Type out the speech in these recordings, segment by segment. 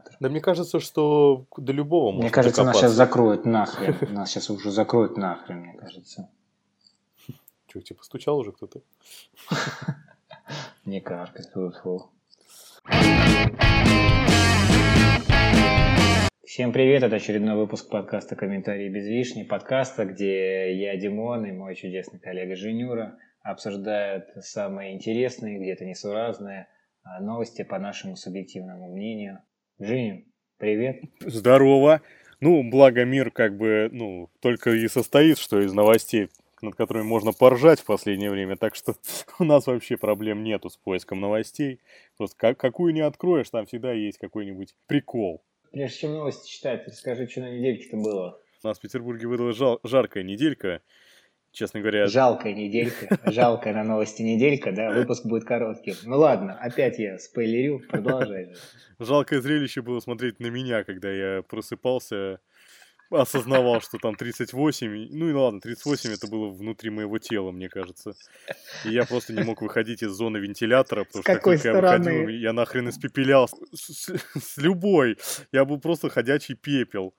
Терминатор. Да мне кажется, что до любого Мне кажется, нас сейчас закроют нахрен. Нас сейчас уже закроют нахрен, мне кажется. Че, тебе постучал уже кто-то? Не каркай, фу Всем привет, это очередной выпуск подкаста «Комментарии без вишни», подкаста, где я, Димон, и мой чудесный коллега Женюра обсуждают самые интересные, где-то несуразные а, новости по нашему субъективному мнению. Женя, привет. Здорово. Ну, благо мир как бы, ну, только и состоит, что из новостей, над которыми можно поржать в последнее время, так что у нас вообще проблем нету с поиском новостей. Просто как, какую не откроешь, там всегда есть какой-нибудь прикол. Прежде чем новости читать, расскажи, что на недельке-то было. У нас в Петербурге выдалась жал- жаркая неделька. Честно говоря... Жалкая неделька. Жалкая на новости неделька, да? Выпуск будет коротким. Ну ладно, опять я спойлерю, продолжай. Жалкое зрелище было смотреть на меня, когда я просыпался, осознавал, что там 38, ну и ладно, 38 это было внутри моего тела, мне кажется. И я просто не мог выходить из зоны вентилятора, потому что какой как только стороны? я выходил, я нахрен испепелял с, с- с любой. Я был просто ходячий пепел.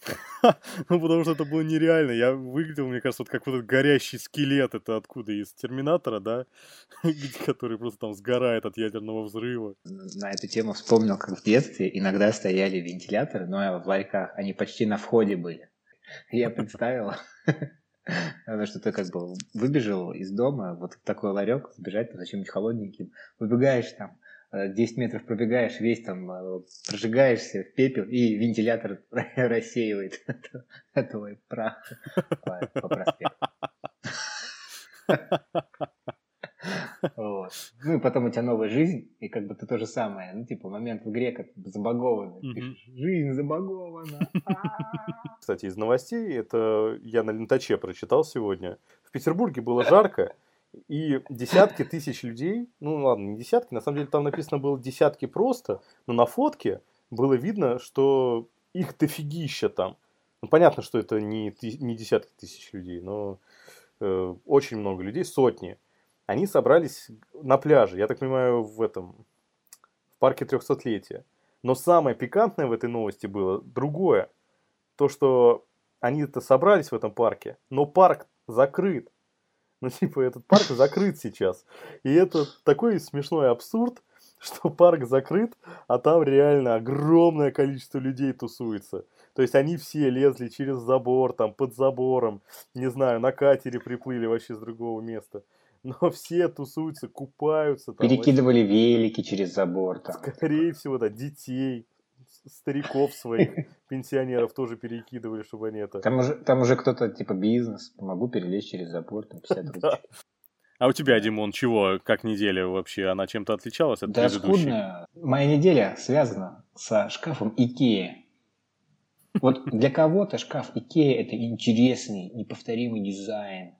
Ну, потому что это было нереально. Я выглядел, мне кажется, вот как вот этот горящий скелет. Это откуда? Из Терминатора, да? Который просто там сгорает от ядерного взрыва. На эту тему вспомнил, как в детстве иногда стояли вентиляторы, но в ларьках они почти на входе были. Я представил, что ты как бы выбежал из дома, вот такой ларек, сбежать там зачем-нибудь холодненьким, выбегаешь там, 10 метров пробегаешь, весь там э, прожигаешься в пепел, и вентилятор рассеивает твой прах по, по проспекту. Вот. Ну и потом у тебя новая жизнь, и как бы ты то же самое. Ну, типа, момент в игре как забагованный. Жизнь забагована. А-а-а. Кстати, из новостей, это я на лентаче прочитал сегодня. В Петербурге было жарко, и десятки тысяч людей, ну ладно, не десятки, на самом деле там написано было десятки просто, но на фотке было видно, что их дофигища там. Ну, понятно, что это не, не десятки тысяч людей, но э, очень много людей, сотни. Они собрались на пляже, я так понимаю, в этом, в парке 300-летия. Но самое пикантное в этой новости было другое. То, что они-то собрались в этом парке, но парк закрыт. Ну, типа, этот парк закрыт сейчас. И это такой смешной абсурд, что парк закрыт, а там реально огромное количество людей тусуется. То есть они все лезли через забор, там, под забором, не знаю, на катере приплыли вообще с другого места. Но все тусуются, купаются там. Перекидывали велики через забор. Там. Скорее всего, да, детей, стариков своих, пенсионеров тоже перекидывали, чтобы они это... Там уже, там уже кто-то, типа, бизнес, помогу перелезть через забор, там 50 рублей. Да. А у тебя, Димон, чего, как неделя вообще? Она чем-то отличалась от Да, предыдущей? скудно. Моя неделя связана со шкафом Икеи. Вот для кого-то шкаф Икеи это интересный, неповторимый дизайн.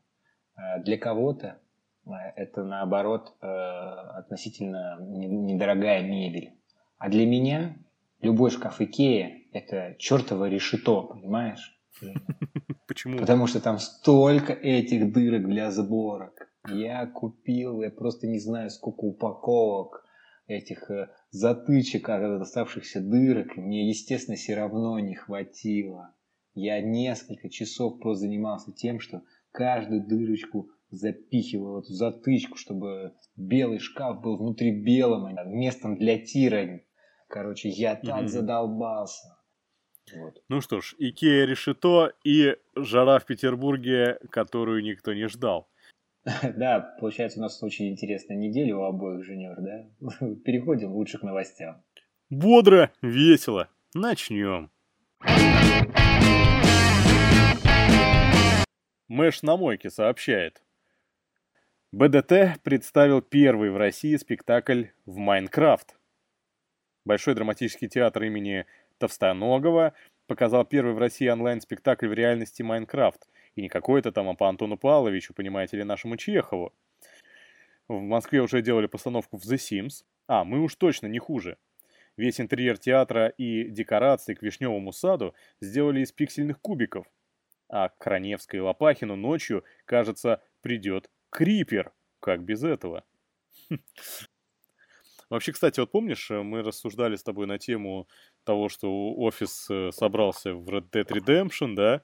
А Для кого-то а, это наоборот э, относительно не- недорогая мебель. А для меня любой шкаф Икеи это чертово решето, понимаешь? Почему? Потому что там столько этих дырок для сборок. Я купил, я просто не знаю, сколько упаковок этих э, затычек от оставшихся дырок. Мне, естественно, все равно не хватило. Я несколько часов просто занимался тем, что каждую дырочку запихивал эту затычку, чтобы белый шкаф был внутри белым, а местом для тира. Короче, я так Мгм. задолбался. Вот. Ну что ж, Икея решето и жара в Петербурге, которую никто не ждал. Да, получается, у нас очень интересная неделя у обоих жениор, да? Переходим лучше к новостям. Бодро, весело. Начнем. Мэш на мойке сообщает. БДТ представил первый в России спектакль в Майнкрафт. Большой драматический театр имени Товстоногова показал первый в России онлайн-спектакль в реальности Майнкрафт. И не какой-то там, а по Антону Павловичу, понимаете ли, нашему Чехову. В Москве уже делали постановку в The Sims. А, мы уж точно не хуже. Весь интерьер театра и декорации к Вишневому саду сделали из пиксельных кубиков. А к Раневской и Лопахину ночью, кажется, придет Крипер. Как без этого? Вообще, кстати, вот помнишь, э, мы рассуждали с тобой на тему того, что офис э, собрался в Red Dead Redemption, да?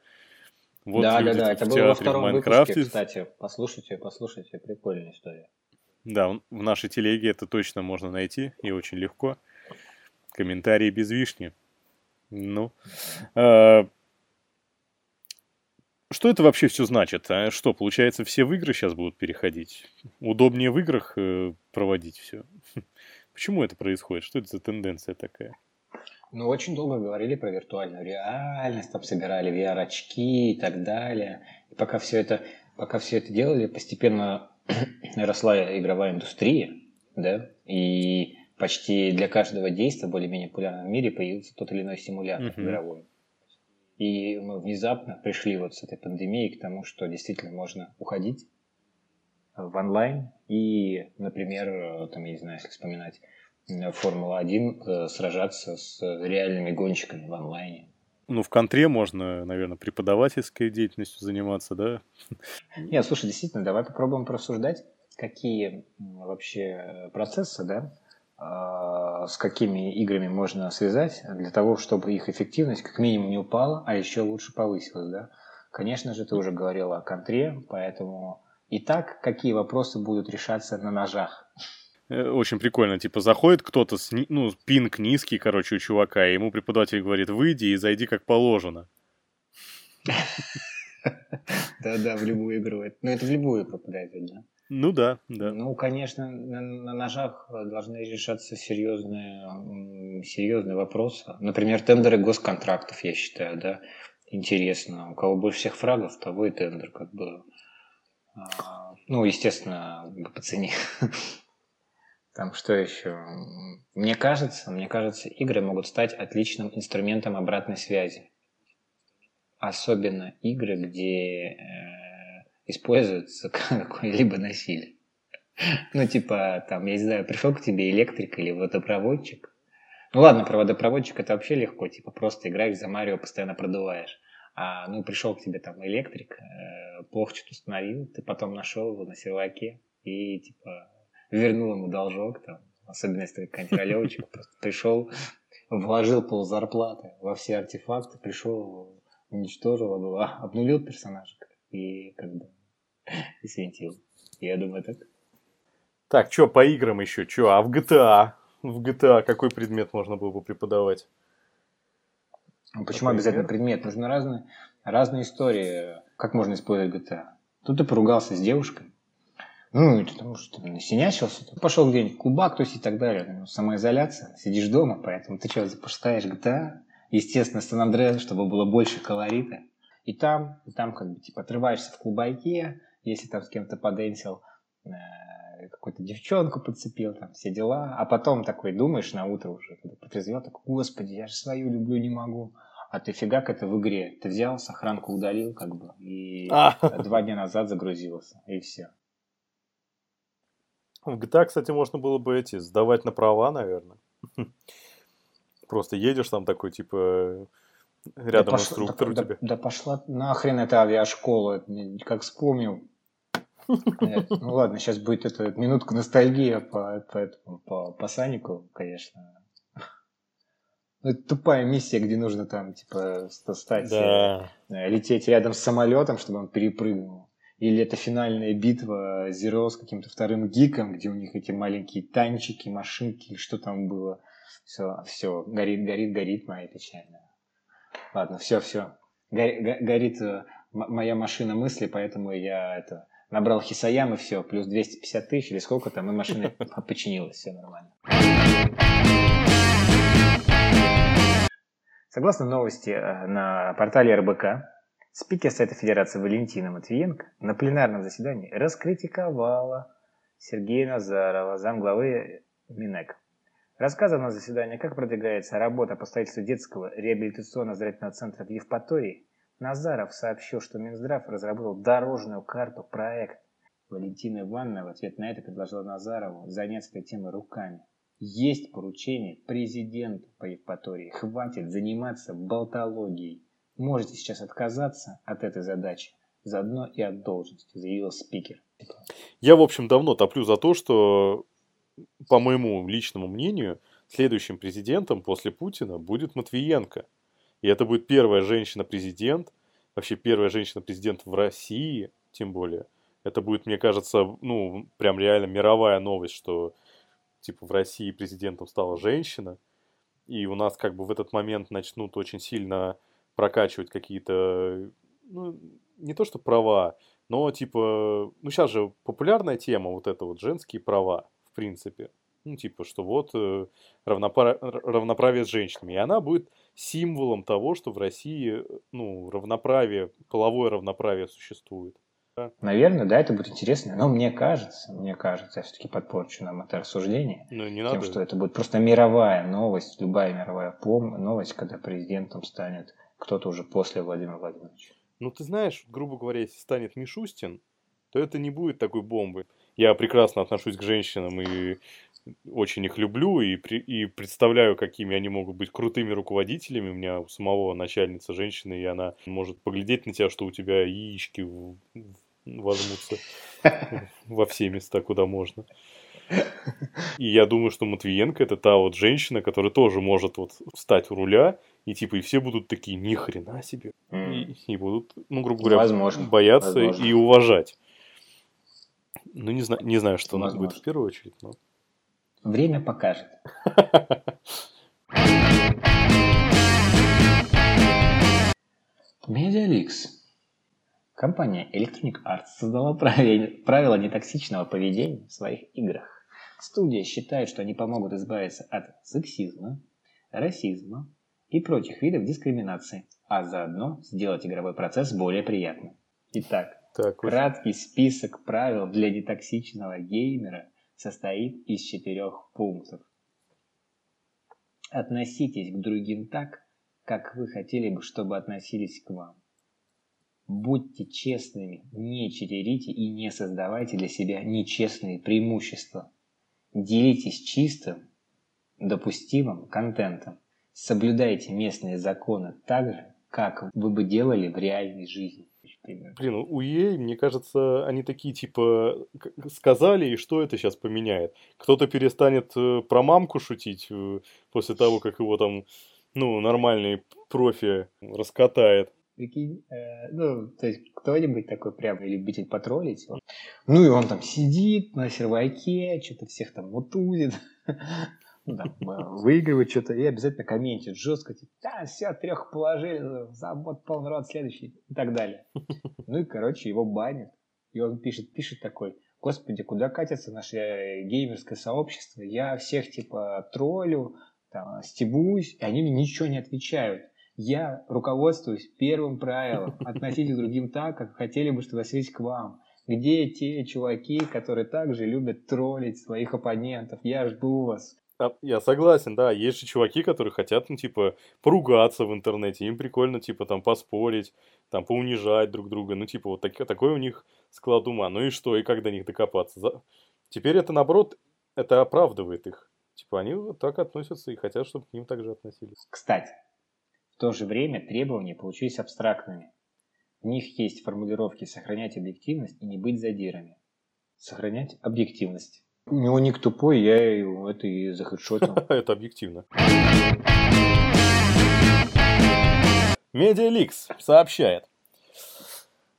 Вот да, да, да, это было во втором выпуске, кстати. Послушайте, послушайте, прикольная история. Да, в нашей телеге это точно можно найти и очень легко. Комментарии без вишни. Ну, э, что это вообще все значит? А? Что, получается, все в игры сейчас будут переходить? Удобнее в играх э, проводить все? Почему это происходит? Что это за тенденция такая? Ну, очень долго говорили про виртуальную реальность, там собирали VR-очки и так далее. И пока все это, пока все это делали, постепенно росла игровая индустрия, да, и почти для каждого действия более-менее популярном мире появился тот или иной симулятор uh-huh. игровой. И мы внезапно пришли вот с этой пандемией к тому, что действительно можно уходить в онлайн и, например, там, я не знаю, если вспоминать Формула-1 э, сражаться с реальными гонщиками в онлайне. Ну, в контре можно, наверное, преподавательской деятельностью заниматься, да? Нет, слушай, действительно, давай попробуем просуждать, какие вообще процессы, да, а, с какими играми можно связать для того, чтобы их эффективность как минимум не упала, а еще лучше повысилась, да. Конечно же, ты уже говорил о контре, поэтому и так какие вопросы будут решаться на ножах? Э, очень прикольно. Типа заходит кто-то, с, ну, пинг низкий, короче, у чувака, и ему преподаватель говорит, выйди и зайди как положено. Да-да, в любую игру. Ну, это в любую попадает, да? Ну да, да. Ну, конечно, на, на ножах должны решаться серьезные, серьезные вопросы. Например, тендеры госконтрактов, я считаю, да, интересно. У кого больше всех фрагов, того и тендер, как бы. Ну, естественно, по цене. Там что еще? Мне кажется, мне кажется, игры могут стать отличным инструментом обратной связи. Особенно игры, где э, используется какое-либо насилие. Ну, типа, там, я не знаю, пришел к тебе электрик или водопроводчик. Ну ладно, про водопроводчик это вообще легко, типа, просто играешь за Марио, постоянно продуваешь. А, ну, пришел к тебе там электрик, э, плохо что-то установил, ты потом нашел его на серваке и, типа, вернул ему должок, там, особенно если какая-нибудь ролевочка, просто пришел, вложил пол зарплаты во все артефакты, пришел, уничтожил, обнулил персонажа и как бы и свинтил. Я думаю, так. Так, что по играм еще? Что? А в GTA? В GTA какой предмет можно было бы преподавать? Ну, почему Какой обязательно предмет? Нужны разные, разные истории. Как можно использовать GTA? Тут ты поругался с девушкой, ну, потому что ты насинячился, ты пошел где-нибудь кубак, то есть и так далее. Ну, самоизоляция, сидишь дома, поэтому ты что, запускаешь GTA, естественно, Сан Андреас, чтобы было больше колорита. И там, и там как бы типа отрываешься в клубайке, если там с кем-то поденсил, э, какую-то девчонку подцепил, там все дела, а потом такой думаешь на утро уже, когда потрезвел, такой, господи, я же свою люблю, не могу. А ты фигак это в игре. Ты взял, сохранку удалил, как бы, и а. два дня назад загрузился, и все. В GTA, кстати, можно было бы эти сдавать на права, наверное. Просто едешь там такой, типа, рядом да инструктор пошла, у тебя. Да, да пошла нахрен эта авиашкола, как вспомнил. Ну ладно, сейчас будет это минутка ностальгии по, по, по, по Санику, конечно. Ну, это тупая миссия, где нужно там, типа, стать, да. Э, лететь рядом с самолетом, чтобы он перепрыгнул. Или это финальная битва Зеро с каким-то вторым гиком, где у них эти маленькие танчики, машинки, что там было. Все, все, горит, горит, горит моя печальная. Ладно, все, все. Гори, горит э, моя машина мысли, поэтому я это набрал Хисаям и все, плюс 250 тысяч или сколько там, и машина починилась, все нормально. Согласно новости э, на портале РБК, Спикер Совета Федерации Валентина Матвиенко на пленарном заседании раскритиковала Сергея Назарова, замглавы Минэк. Рассказывая на заседании, как продвигается работа по строительству детского реабилитационно-оздоровительного центра в Евпатории, Назаров сообщил, что Минздрав разработал дорожную карту проект. Валентина Ивановна в ответ на это предложила Назарову заняться этой темой руками. Есть поручение президенту по Евпатории. Хватит заниматься болтологией можете сейчас отказаться от этой задачи, заодно и от должности, заявил спикер. Я, в общем, давно топлю за то, что по моему личному мнению, следующим президентом после Путина будет Матвиенко. И это будет первая женщина-президент, вообще первая женщина-президент в России, тем более. Это будет, мне кажется, ну, прям реально мировая новость, что типа в России президентом стала женщина, и у нас как бы в этот момент начнут очень сильно прокачивать какие-то, ну, не то что права, но типа, ну сейчас же популярная тема вот это вот женские права, в принципе. Ну, типа, что вот э, равнопра... равноправие с женщинами. И она будет символом того, что в России, ну, равноправие, половое равноправие существует. Наверное, да, это будет интересно. Но мне кажется, мне кажется, я все-таки подпорчу нам это рассуждение. Ну, не тем, надо. что это будет просто мировая новость, любая мировая новость, когда президентом станет кто-то уже после Владимира Владимировича. Ну, ты знаешь, грубо говоря, если станет Мишустин, то это не будет такой бомбы. Я прекрасно отношусь к женщинам и очень их люблю и, при, и представляю, какими они могут быть крутыми руководителями. У меня у самого начальница женщина, и она может поглядеть на тебя, что у тебя яички возьмутся во все места, куда можно. И я думаю, что Матвиенко это та вот женщина, которая тоже может вот встать у руля, и типа и все будут такие, ни хрена себе. И, и будут, ну, грубо говоря, Возможно. бояться Возможно. и уважать. Ну, не знаю, не знаю, что у нас Возможно. будет в первую очередь, но... Время покажет. Медиаликс. Компания Electronic Arts создала правила нетоксичного поведения в своих играх. Студия считает, что они помогут избавиться от сексизма, расизма и прочих видов дискриминации, а заодно сделать игровой процесс более приятным. Итак, Так, краткий список правил для нетоксичного геймера состоит из четырех пунктов. Относитесь к другим так, как вы хотели бы, чтобы относились к вам. Будьте честными, не читерите и не создавайте для себя нечестные преимущества. Делитесь чистым, допустимым контентом. Соблюдайте местные законы так же, как вы бы делали в реальной жизни. Блин, у EA, мне кажется, они такие, типа, сказали, и что это сейчас поменяет? Кто-то перестанет э, про мамку шутить э, после того, как его там, ну, нормальный профи раскатает. Прикинь, э, ну, то есть кто-нибудь такой прям любитель потроллить. он- Ну и он там сидит на серваке, что-то всех там мутузит, там, выигрывает что-то и обязательно комментит жестко, типа, да, все, трех положили, забот полный рот, следующий и так далее. Ну и, короче, его банят. И он пишет, пишет такой, господи, куда катится наше э, геймерское сообщество? Я всех, типа, троллю, там, стебусь, и они мне ничего не отвечают. Я руководствуюсь первым правилом. Относитесь к другим так, как хотели бы, чтобы относились к вам. Где те чуваки, которые также любят троллить своих оппонентов? Я жду вас. А, Я согласен, да, есть же чуваки, которые хотят, ну, типа, поругаться в интернете, им прикольно, типа, там, поспорить, там, поунижать друг друга, ну, типа, вот так- такой у них склад ума, ну и что, и как до них докопаться? За- Теперь это, наоборот, это оправдывает их. Типа, они вот так относятся и хотят, чтобы к ним так же относились. Кстати, в то же время требования получились абстрактными. В них есть формулировки «сохранять объективность» и «не быть задирами». Сохранять объективность. У него ник тупой, я его это и захедшотил. Это объективно. Медиаликс сообщает.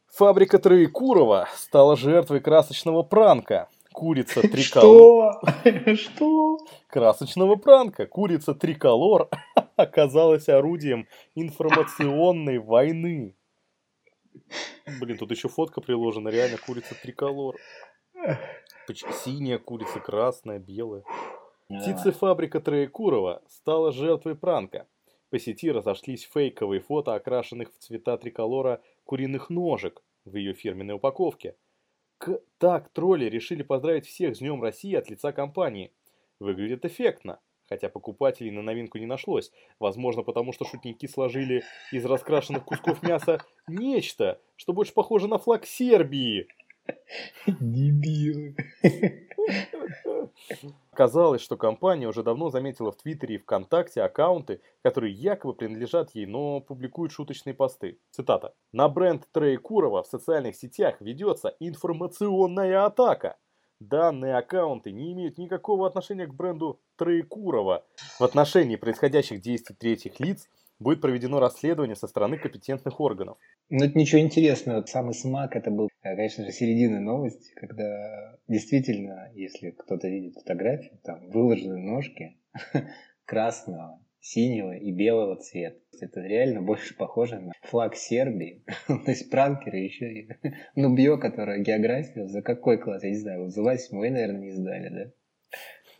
Фабрика Троекурова стала жертвой красочного пранка. Курица триколор... Что? Что? Красочного пранка. Курица триколор оказалась орудием информационной войны. Блин, тут еще фотка приложена, реально курица триколор. Синяя курица, красная, белая. Птицефабрика Троекурова стала жертвой пранка. По сети разошлись фейковые фото окрашенных в цвета триколора куриных ножек в ее фирменной упаковке. К- так тролли решили поздравить всех с Днем России от лица компании. Выглядит эффектно, хотя покупателей на новинку не нашлось. Возможно, потому что шутники сложили из раскрашенных кусков мяса нечто, что больше похоже на флаг Сербии. Дебилы. Оказалось, что компания уже давно заметила в Твиттере и ВКонтакте аккаунты, которые якобы принадлежат ей, но публикуют шуточные посты. Цитата. «На бренд Троекурова в социальных сетях ведется информационная атака. Данные аккаунты не имеют никакого отношения к бренду Троекурова. В отношении происходящих действий третьих лиц будет проведено расследование со стороны компетентных органов. Ну, это ничего интересного. Самый смак это был, конечно же, середина новости, когда действительно, если кто-то видит фотографию, там выложены ножки красного, синего и белого цвета. Это реально больше похоже на флаг Сербии. То есть пранкеры еще и Нубье, которая географию за какой класс, я не знаю, за восьмой, наверное, не сдали, да?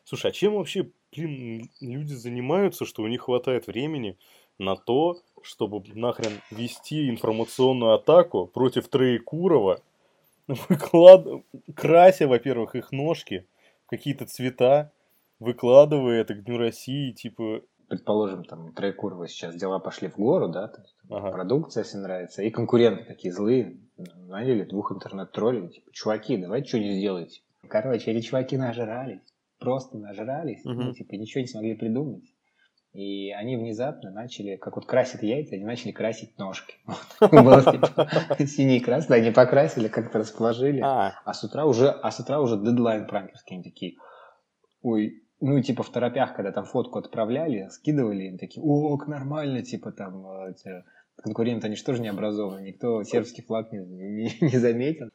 Слушай, а чем вообще, блин, люди занимаются, что у них хватает времени на то, чтобы нахрен вести информационную атаку против Троекурова, выклад... крася, во-первых, их ножки, какие-то цвета, выкладывая это к Дню России, типа, предположим, там, Троекурова сейчас дела пошли в гору, да, то есть, ага. продукция если нравится, и конкуренты такие злые, наняли двух интернет-троллей, типа, чуваки, давайте что-нибудь сделайте. Короче, эти чуваки нажрались, просто нажрались, угу. ну, типа, ничего не смогли придумать. И они внезапно начали, как вот красят яйца, они начали красить ножки. Было типа синий и красный, они покрасили, как-то расположили. А. а с утра уже, а с утра уже дедлайн пранкерский, они такие, ой, ну, типа в торопях, когда там фотку отправляли, скидывали, им такие, о, нормально, типа там, э, конкуренты, они же тоже не образованы, никто сербский флаг не, не, не заметен.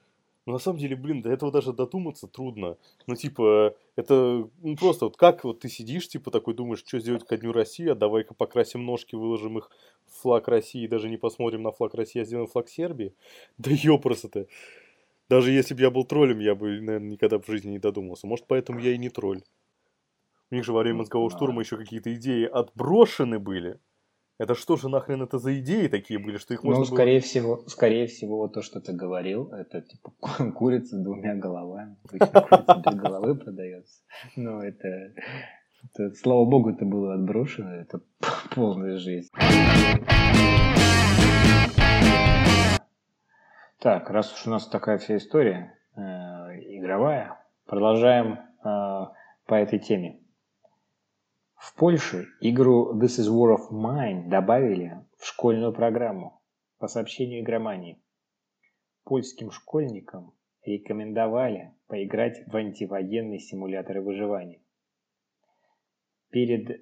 Ну, на самом деле, блин, до этого даже додуматься трудно. Ну, типа, это ну, просто вот как вот ты сидишь, типа, такой думаешь, что сделать ко Дню России, а давай-ка покрасим ножки, выложим их в флаг России, даже не посмотрим на флаг России, а сделаем флаг Сербии. Да ёпросто-то. Даже если бы я был троллем, я бы, наверное, никогда в жизни не додумался. Может, поэтому я и не тролль. У них же во время мозгового штурма еще какие-то идеи отброшены были. Это что же нахрен это за идеи такие были, что их можно Ну, скорее было... всего, скорее всего, то, что ты говорил, это типа курица с двумя головами. Обычно курица без головы продается. Но это, это, слава богу, это было отброшено. Это полная жизнь. Так, раз уж у нас такая вся история э, игровая, продолжаем э, по этой теме. В Польше игру This is War of Mine добавили в школьную программу по сообщению игромании. Польским школьникам рекомендовали поиграть в антивоенные симуляторы выживания. Перед э,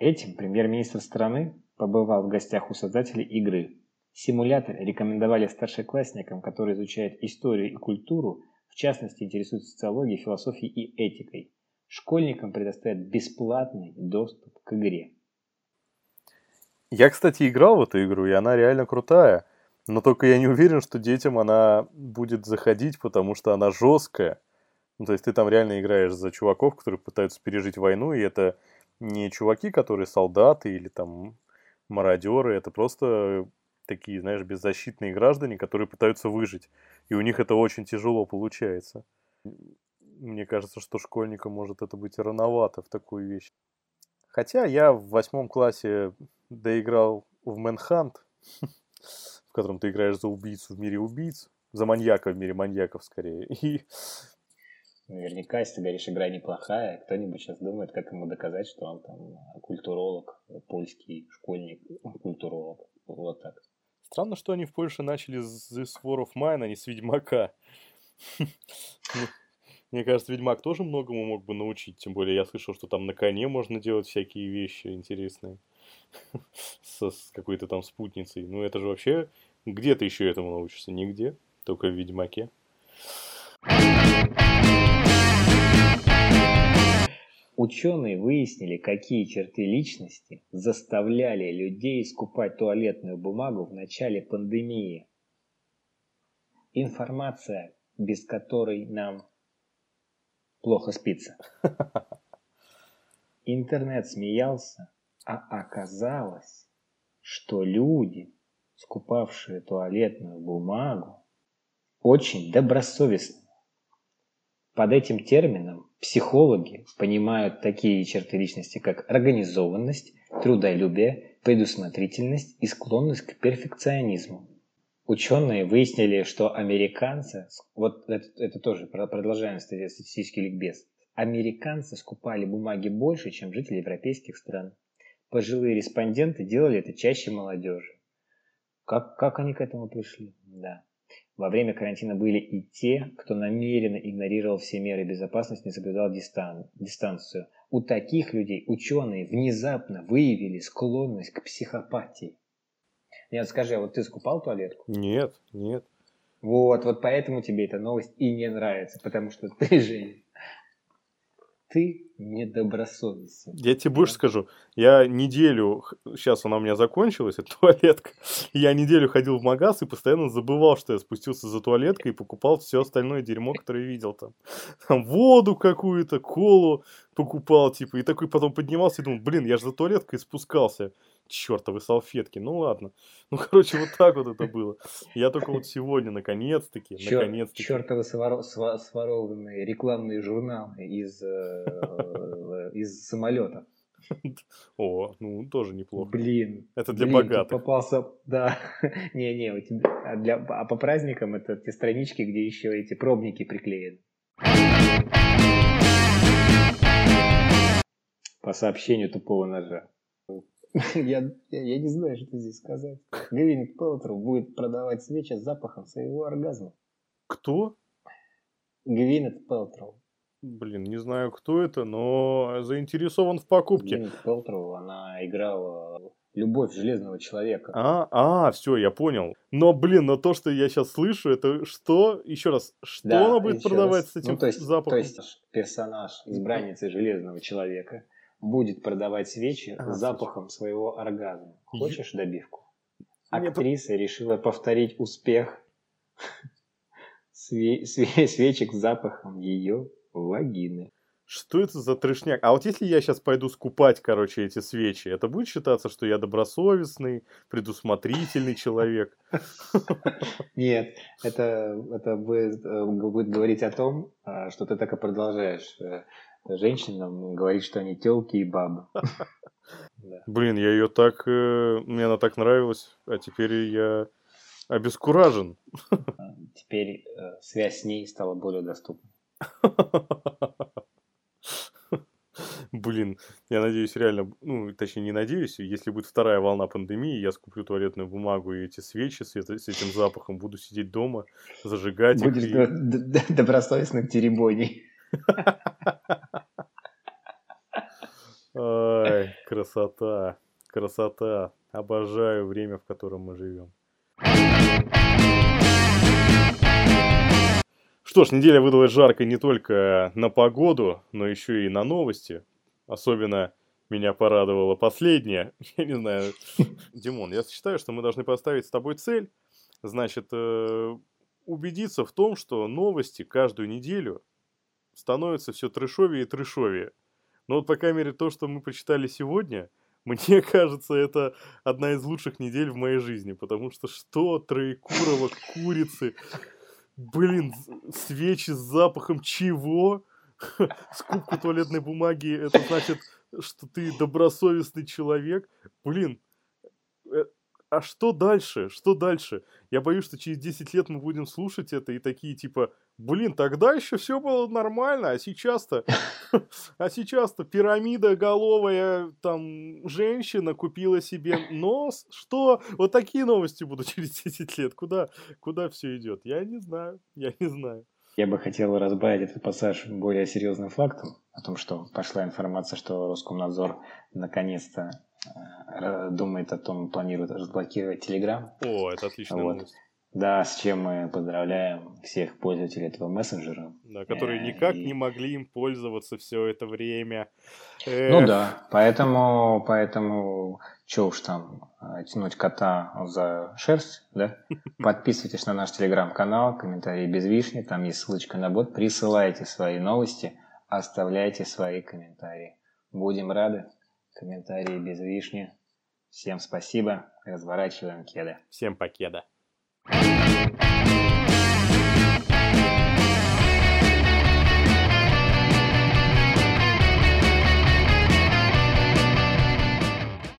этим премьер-министр страны побывал в гостях у создателей игры. Симулятор рекомендовали старшеклассникам, которые изучают историю и культуру, в частности интересуются социологией, философией и этикой – школьникам предоставят бесплатный доступ к игре. Я, кстати, играл в эту игру, и она реально крутая. Но только я не уверен, что детям она будет заходить, потому что она жесткая. Ну, то есть ты там реально играешь за чуваков, которые пытаются пережить войну, и это не чуваки, которые солдаты или там мародеры, это просто такие, знаешь, беззащитные граждане, которые пытаются выжить. И у них это очень тяжело получается мне кажется, что школьникам может это быть рановато в такую вещь. Хотя я в восьмом классе доиграл в Мэнхант, в котором ты играешь за убийцу в мире убийц, за маньяка в мире маньяков скорее. И Наверняка, если ты говоришь, игра неплохая, кто-нибудь сейчас думает, как ему доказать, что он там культуролог, польский школьник, культуролог. Вот так. Странно, что они в Польше начали с This War of Mine, а не с Ведьмака. Мне кажется, Ведьмак тоже многому мог бы научить. Тем более я слышал, что там на коне можно делать всякие вещи интересные. С какой-то там спутницей. Ну это же вообще... Где ты еще этому научишься? Нигде. Только в Ведьмаке. Ученые выяснили, какие черты личности заставляли людей скупать туалетную бумагу в начале пандемии. Информация, без которой нам плохо спится. Интернет смеялся, а оказалось, что люди, скупавшие туалетную бумагу, очень добросовестны. Под этим термином психологи понимают такие черты личности, как организованность, трудолюбие, предусмотрительность и склонность к перфекционизму. Ученые выяснили, что американцы, вот это, это тоже продолжаем статистический ликбез, американцы скупали бумаги больше, чем жители европейских стран. Пожилые респонденты делали это чаще молодежи. Как, как они к этому пришли? Да. Во время карантина были и те, кто намеренно игнорировал все меры безопасности, не соблюдал дистан дистанцию. У таких людей ученые внезапно выявили склонность к психопатии. Нет, скажи, а вот ты скупал туалетку? Нет, нет. Вот, вот поэтому тебе эта новость и не нравится, потому что ты же ты недобросовестен. Я тебе больше скажу. Я неделю, сейчас она у меня закончилась, эта туалетка. Я неделю ходил в магаз и постоянно забывал, что я спустился за туалеткой и покупал все остальное дерьмо, которое видел там. Там воду какую-то, колу покупал, типа. И такой потом поднимался и думал, блин, я же за туалеткой спускался чертовы салфетки. Ну ладно. Ну, короче, вот так вот это было. Я только вот сегодня, наконец-таки, наконец-таки. Чертовы своро- сворованные рекламные журналы из, э, из самолета. О, ну тоже неплохо. Блин. Это для блин, богатых. попался, да. Не-не, у тебя, а, для, а по праздникам это те странички, где еще эти пробники приклеены. По сообщению тупого ножа. Я, я, не знаю, что здесь сказать. Гвинет Пелтроу будет продавать свечи с запахом своего оргазма. Кто? Гвинет Пелтроу. Блин, не знаю, кто это, но заинтересован в покупке. Гвинет Пелтроу, она играла любовь железного человека. А, а, все, я понял. Но, блин, но то, что я сейчас слышу, это что? Еще раз, что да, она будет продавать раз. с этим ну, то есть, запахом? То есть персонаж избранницы железного человека – будет продавать свечи ага, с запахом свечи. своего оргазма. Хочешь добивку? Актриса решила повторить успех све- све- свечек с запахом ее вагины. Что это за трешняк? А вот если я сейчас пойду скупать, короче, эти свечи, это будет считаться, что я добросовестный, предусмотрительный человек? Нет, это, это будет, э, будет говорить о том, а, что ты так и продолжаешь э, женщинам говорить, что они телки и бабы. Блин, я ее так... Э, мне она так нравилась, а теперь я обескуражен. Теперь э, связь с ней стала более доступной. Блин, я надеюсь, реально, ну, точнее, не надеюсь, если будет вторая волна пандемии, я скуплю туалетную бумагу и эти свечи с, это, с этим запахом, буду сидеть дома, зажигать Будешь их. Будешь и... добросовестным теребоней. Ай, красота, красота. Обожаю время, в котором мы живем. Что ж, неделя выдалась жаркой не только на погоду, но еще и на новости. Особенно меня порадовало последнее. Я не знаю. Димон, я считаю, что мы должны поставить с тобой цель. Значит, э, убедиться в том, что новости каждую неделю становится все трешовее и трешовее. Но вот, по крайней мере, то, что мы прочитали сегодня, мне кажется, это одна из лучших недель в моей жизни, потому что что троекурово, курицы, блин, свечи с запахом чего? Скупку туалетной бумаги, это значит, что ты добросовестный человек. Блин, э, а что дальше? Что дальше? Я боюсь, что через 10 лет мы будем слушать это и такие типа, блин, тогда еще все было нормально, а сейчас-то, а сейчас-то пирамида головая там женщина купила себе нос. Что? Вот такие новости будут через 10 лет. Куда, куда все идет? Я не знаю, я не знаю. Я бы хотел разбавить этот пассаж более серьезным фактом, о том, что пошла информация, что Роскомнадзор наконец-то думает о том, планирует разблокировать Telegram. О, это отличная вот. новость. Да, с чем мы поздравляем всех пользователей этого мессенджера. Да, которые э, никак и... не могли им пользоваться все это время. Эх. Ну да, поэтому, поэтому, что уж там, э, тянуть кота за шерсть, да? Подписывайтесь на наш телеграм-канал, комментарии без вишни, там есть ссылочка на бот, присылайте свои новости, оставляйте свои комментарии. Будем рады комментарии без вишни. Всем спасибо. Разворачиваем кеды. Всем покеда. thank you